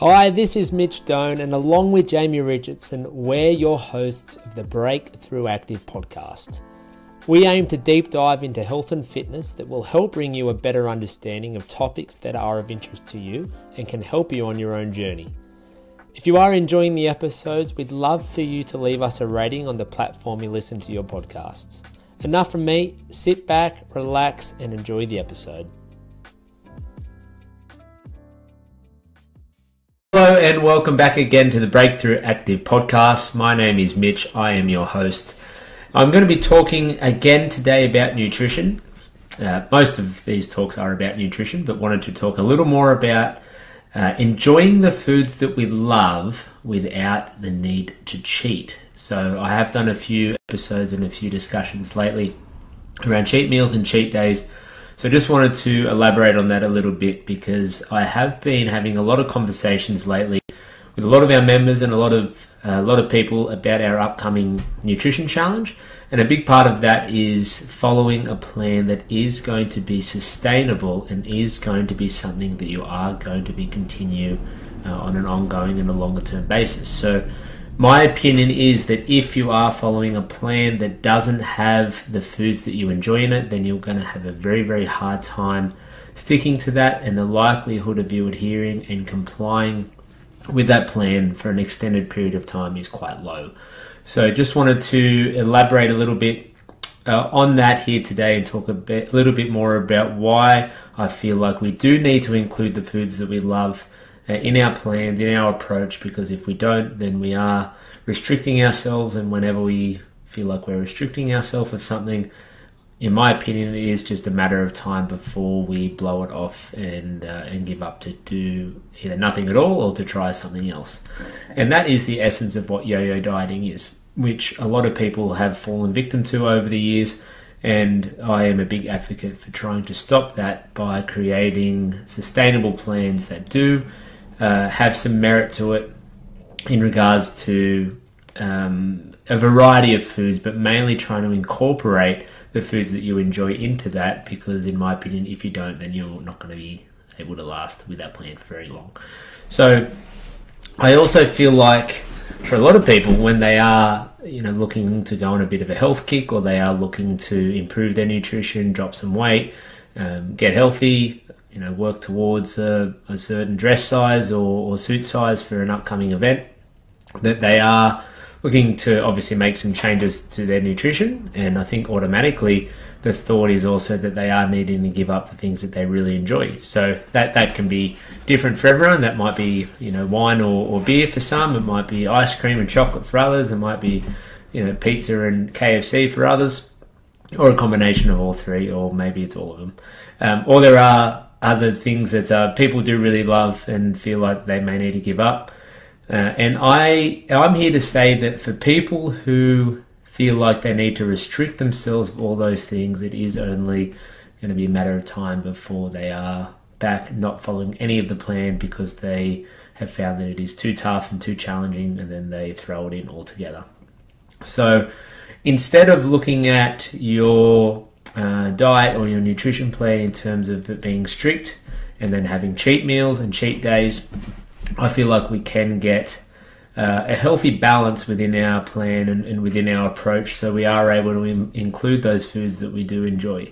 Hi, this is Mitch Doan, and along with Jamie Richardson, we're your hosts of the Breakthrough Active podcast. We aim to deep dive into health and fitness that will help bring you a better understanding of topics that are of interest to you and can help you on your own journey. If you are enjoying the episodes, we'd love for you to leave us a rating on the platform you listen to your podcasts. Enough from me, sit back, relax, and enjoy the episode. Hello and welcome back again to the Breakthrough Active podcast. My name is Mitch. I am your host. I'm going to be talking again today about nutrition. Uh, most of these talks are about nutrition, but wanted to talk a little more about uh, enjoying the foods that we love without the need to cheat. So, I have done a few episodes and a few discussions lately around cheat meals and cheat days so I just wanted to elaborate on that a little bit because I have been having a lot of conversations lately with a lot of our members and a lot of a lot of people about our upcoming nutrition challenge. And a big part of that is following a plan that is going to be sustainable and is going to be something that you are going to be continue uh, on an ongoing and a longer term basis. So my opinion is that if you are following a plan that doesn't have the foods that you enjoy in it, then you're going to have a very, very hard time sticking to that, and the likelihood of you adhering and complying with that plan for an extended period of time is quite low. So, just wanted to elaborate a little bit uh, on that here today and talk a, bit, a little bit more about why I feel like we do need to include the foods that we love in our plans, in our approach, because if we don't, then we are restricting ourselves, and whenever we feel like we're restricting ourselves of something, in my opinion, it is just a matter of time before we blow it off and uh, and give up to do either nothing at all or to try something else. And that is the essence of what yo-yo dieting is, which a lot of people have fallen victim to over the years. And I am a big advocate for trying to stop that by creating sustainable plans that do uh, have some merit to it in regards to um, a variety of foods, but mainly trying to incorporate the foods that you enjoy into that because, in my opinion, if you don't, then you're not going to be able to last with that plan for very long. So, I also feel like for a lot of people, when they are you know looking to go on a bit of a health kick or they are looking to improve their nutrition, drop some weight, um, get healthy, you know work towards a, a certain dress size or, or, suit size for an upcoming event that they are looking to obviously make some changes to their nutrition. And i think automatically the thought is also that they are needing to give up the things that they really enjoy. So that that can be different for everyone. That might be you know wine or, or beer for some. It might be ice cream and chocolate for others. It might be you know pizza and kfc for others or a combination of all three or maybe it's all of them. Um, or there are other things that uh, people do really love and feel like they may need to give up. Uh, and I, I'm here to say that for people who feel like they need to restrict themselves of all those things, it is only going to be a matter of time before they are back not following any of the plan because they have found that it is too tough and too challenging and then they throw it in altogether. So instead of looking at your uh, diet or your nutrition plan in terms of it being strict and then having cheat meals and cheat days, I feel like we can get uh, a healthy balance within our plan and, and, within our approach so we are able to Im- include those foods that we do enjoy.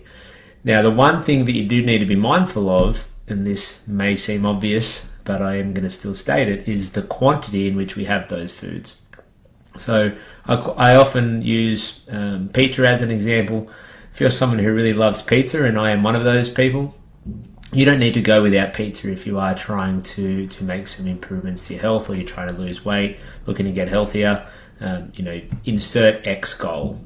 Now, the one thing that you do need to be mindful of, and this may seem obvious, but I am going to still state it, is the quantity in which we have those foods. So I, I often use um, pizza as an example if you're someone who really loves pizza, and I am one of those people, you don't need to go without pizza if you are trying to to make some improvements to your health or you're trying to lose weight, looking to get healthier. Um, you know, insert X goal.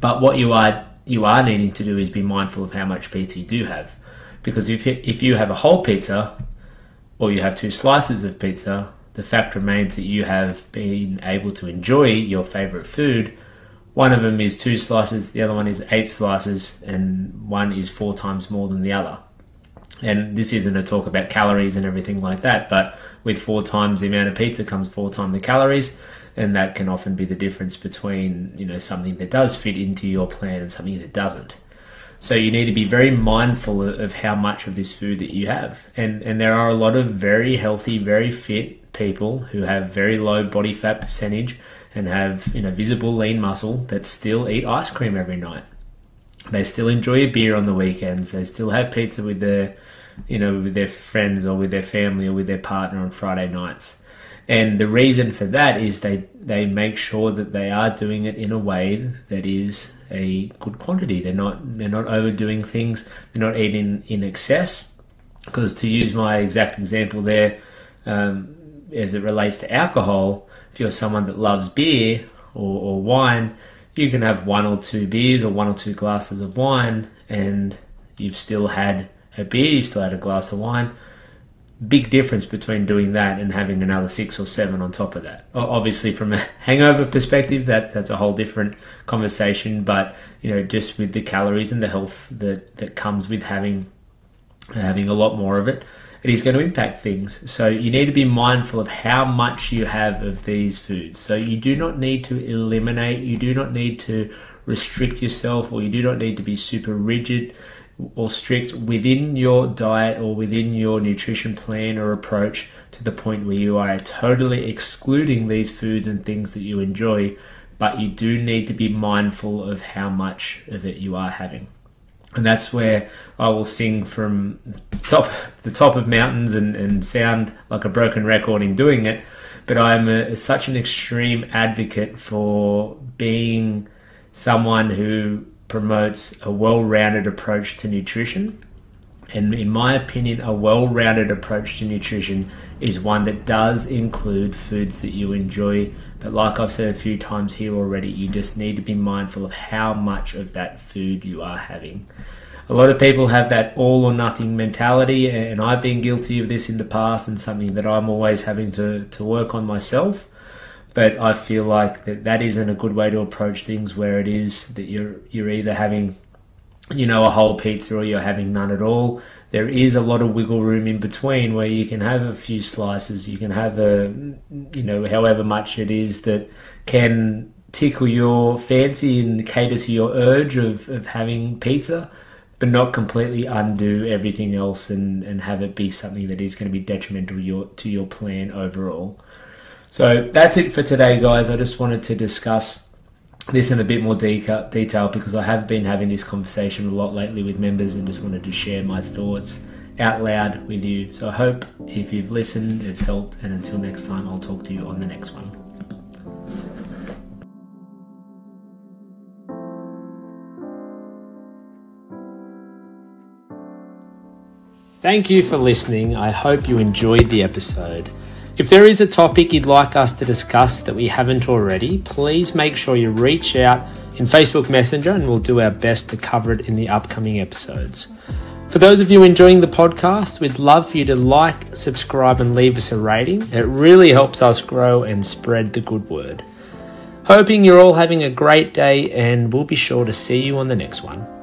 But what you are you are needing to do is be mindful of how much pizza you do have, because if you, if you have a whole pizza, or you have two slices of pizza, the fact remains that you have been able to enjoy your favorite food one of them is two slices, the other one is eight slices, and one is four times more than the other. And this isn't a talk about calories and everything like that, but with four times the amount of pizza comes four times the calories, and that can often be the difference between you know something that does fit into your plan and something that doesn't. So you need to be very mindful of how much of this food that you have. And and there are a lot of very healthy, very fit people who have very low body fat percentage and have, you know, visible lean muscle that still eat ice cream every night. They still enjoy a beer on the weekends. They still have pizza with their, you know, with their friends or with their family or with their partner on Friday nights. And the reason for that is they they make sure that they are doing it in a way that is a good quantity. They're not they're not overdoing things. They're not eating in excess. Because to use my exact example there, um, as it relates to alcohol, if you're someone that loves beer or, or wine, you can have one or two beers or one or two glasses of wine, and you've still had a beer, you've still had a glass of wine big difference between doing that and having another six or seven on top of that. Obviously, from a hangover perspective, that that's a whole different conversation. But you know, just with the calories and the health that that comes with having having a lot more of it, it is going to impact things. So you need to be mindful of how much you have of these foods. So you do not need to eliminate. You do not need to restrict yourself, or you do not need to be super rigid or strict within your diet or within your nutrition plan or approach to the point where you are totally excluding these foods and things that you enjoy, but you do need to be mindful of how much of it you are having. And that's where I will sing from top the top of mountains and, and sound like a broken record in doing it. But I'm a, such an extreme advocate for being someone who promotes a well rounded approach to nutrition. And in my opinion, a well rounded approach to nutrition is one that does include foods that you enjoy. But like I've said a few times here already, you just need to be mindful of how much of that food you are having. A lot of people have that all or nothing mentality, and I've been guilty of this in the past, and something that I'm always having to, to work on myself but I feel like that, that isn't a good way to approach things where it is that you're you're either having you know a whole pizza or you're having none at all there is a lot of wiggle room in between where you can have a few slices you can have a you know however much it is that can tickle your fancy and cater to your urge of, of having pizza but not completely undo everything else and, and have it be something that is going to be detrimental your, to your plan overall. So that's it for today, guys. I just wanted to discuss this in a bit more detail, because I have been having this conversation a lot lately with members and just wanted to share my thoughts out loud with you. So I hope if you've listened, it's helped. And until next time, I'll talk to you on the next one. Thank you for listening. I hope you enjoyed the episode. If there is a topic you'd like us to discuss that we haven't already, please make sure you reach out in Facebook Messenger and we'll do our best to cover it in the upcoming episodes. For those of you enjoying the podcast, we'd love for you to like, subscribe, and leave us a rating. It really helps us grow and spread the good word. Hoping you're all having a great day, and we'll be sure to see you on the next one.